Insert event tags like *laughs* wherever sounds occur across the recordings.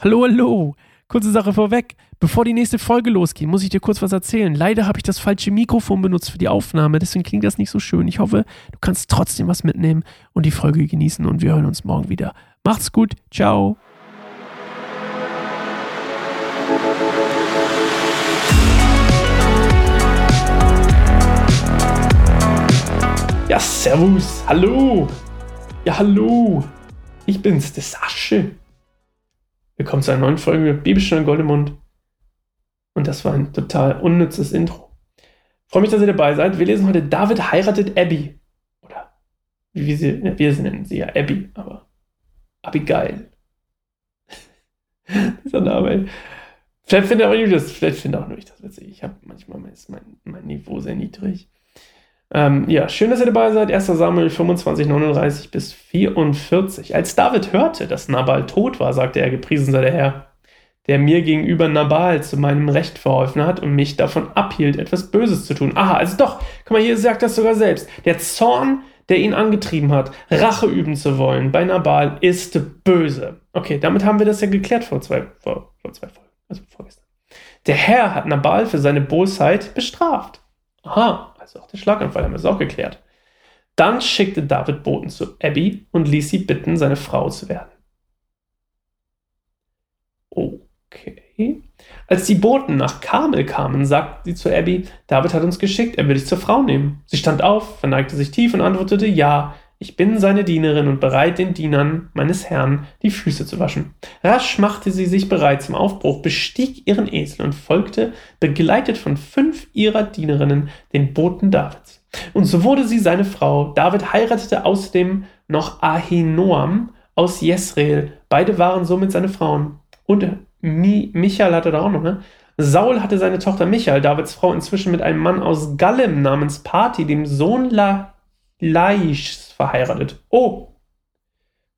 Hallo, hallo. Kurze Sache vorweg. Bevor die nächste Folge losgeht, muss ich dir kurz was erzählen. Leider habe ich das falsche Mikrofon benutzt für die Aufnahme, deswegen klingt das nicht so schön. Ich hoffe, du kannst trotzdem was mitnehmen und die Folge genießen und wir hören uns morgen wieder. Macht's gut. Ciao. Ja, servus. Hallo. Ja, hallo. Ich bin's, der Sasche. Willkommen zu einer neuen Folge Bibelstunde Goldemund. Und das war ein total unnützes Intro. Freue mich, dass ihr dabei seid. Wir lesen heute David heiratet Abby. Oder wie wir sie, wir nennen sie ja Abby, aber Abigail. *laughs* Dieser Name. Vielleicht findet auch das, vielleicht findet auch nur ich das witzig. Ich habe manchmal mein, mein Niveau sehr niedrig. Ähm, ja, schön, dass ihr dabei seid. 1. Samuel 25, 39 bis 44. Als David hörte, dass Nabal tot war, sagte er, gepriesen sei der Herr, der mir gegenüber Nabal zu meinem Recht verholfen hat und mich davon abhielt, etwas Böses zu tun. Aha, also doch, guck mal, hier sagt das sogar selbst. Der Zorn, der ihn angetrieben hat, Rache üben zu wollen bei Nabal, ist böse. Okay, damit haben wir das ja geklärt vor zwei, vor, vor zwei Folgen, also vorgestern. Der Herr hat Nabal für seine Bosheit bestraft. Aha, also auch der Schlaganfall haben wir es auch geklärt. Dann schickte David Boten zu Abby und ließ sie bitten, seine Frau zu werden. Okay. Als die Boten nach Karmel kamen, sagte sie zu Abby, David hat uns geschickt, er will dich zur Frau nehmen. Sie stand auf, verneigte sich tief und antwortete, ja, ich bin seine Dienerin und bereit, den Dienern meines Herrn die Füße zu waschen. Rasch machte sie sich bereit zum Aufbruch, bestieg ihren Esel und folgte, begleitet von fünf ihrer Dienerinnen, den Boten Davids. Und so wurde sie seine Frau. David heiratete außerdem noch Ahinoam aus Jesreel. Beide waren somit seine Frauen. Und Mi Michael hatte da auch noch, ne? Saul hatte seine Tochter Michael, Davids Frau, inzwischen mit einem Mann aus Gallem namens Pati, dem Sohn La Laischs, verheiratet. Oh,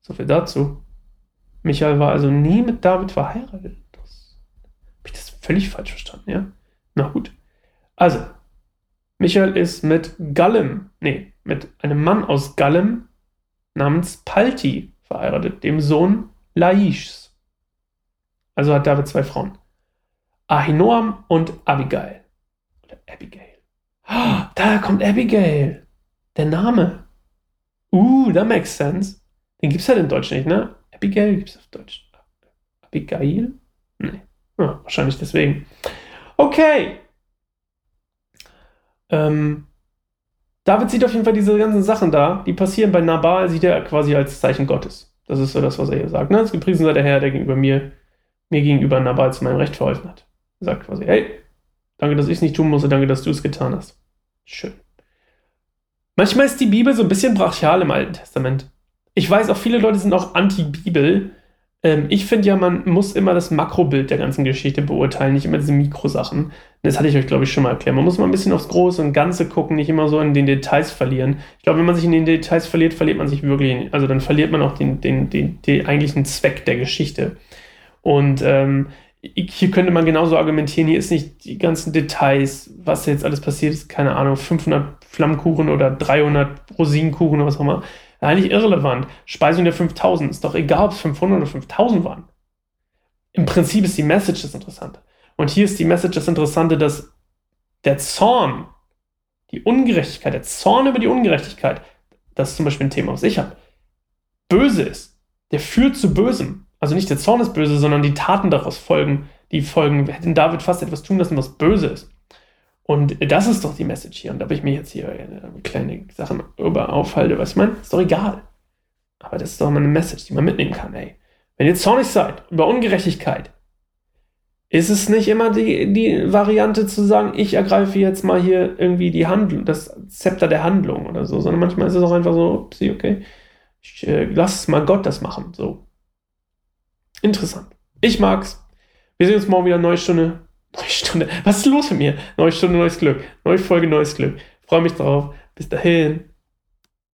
so viel dazu. Michael war also nie mit David verheiratet. Habe ich das völlig falsch verstanden, ja? Na gut. Also, Michael ist mit Gallem, nee, mit einem Mann aus Gallem namens Palti verheiratet, dem Sohn Laischs. Also hat David zwei Frauen. Ahinoam und Abigail. Oder Abigail. Oh, da kommt Abigail. Der Name. Uh, that makes sense. Den gibt es halt in Deutsch nicht, ne? Abigail gibt es auf Deutsch. Abigail? Nee. Ja, wahrscheinlich deswegen. Okay. Ähm, David sieht auf jeden Fall diese ganzen Sachen da, die passieren bei Nabal, sieht er quasi als Zeichen Gottes. Das ist so das, was er hier sagt. Ne? Es gepriesen sei der Herr, der gegenüber mir, mir gegenüber Nabal zu meinem Recht verholfen hat. Er sagt quasi, hey, danke, dass ich es nicht tun musste, danke, dass du es getan hast. Schön. Manchmal ist die Bibel so ein bisschen brachial im Alten Testament. Ich weiß, auch viele Leute sind auch anti-Bibel. Ähm, ich finde ja, man muss immer das Makrobild der ganzen Geschichte beurteilen, nicht immer diese Mikrosachen. Das hatte ich euch, glaube ich, schon mal erklärt. Man muss mal ein bisschen aufs Große und Ganze gucken, nicht immer so in den Details verlieren. Ich glaube, wenn man sich in den Details verliert, verliert man sich wirklich, also dann verliert man auch den, den, den, den eigentlichen Zweck der Geschichte. Und ähm, hier könnte man genauso argumentieren, hier ist nicht die ganzen Details, was jetzt alles passiert ist, keine Ahnung, 500 Flammkuchen oder 300 Rosinenkuchen oder was auch immer, eigentlich irrelevant. Speisung der 5000 ist doch egal, ob es 500 oder 5000 waren. Im Prinzip ist die Message das Interessante. Und hier ist die Message das Interessante, dass der Zorn, die Ungerechtigkeit, der Zorn über die Ungerechtigkeit, das ist zum Beispiel ein Thema, was ich habe, böse ist. Der führt zu Bösem. Also nicht der Zorn ist böse, sondern die Taten daraus folgen, die folgen, wir hätten David fast etwas tun lassen, was böse ist. Und das ist doch die Message hier. Und ob ich mir jetzt hier kleine Sachen über aufhalte, was ich meine, ist doch egal. Aber das ist doch mal eine Message, die man mitnehmen kann, ey. Wenn ihr zornig seid über Ungerechtigkeit, ist es nicht immer die, die Variante zu sagen, ich ergreife jetzt mal hier irgendwie die Handlung, das Zepter der Handlung oder so, sondern manchmal ist es auch einfach so, okay, ich äh, lass mal Gott das machen, so. Interessant. Ich mag's. Wir sehen uns morgen wieder, neue Stunde. Neue Stunde. Was ist los mit mir? Neue Stunde, neues Glück. Neue Folge, neues Glück. Freue mich drauf. Bis dahin.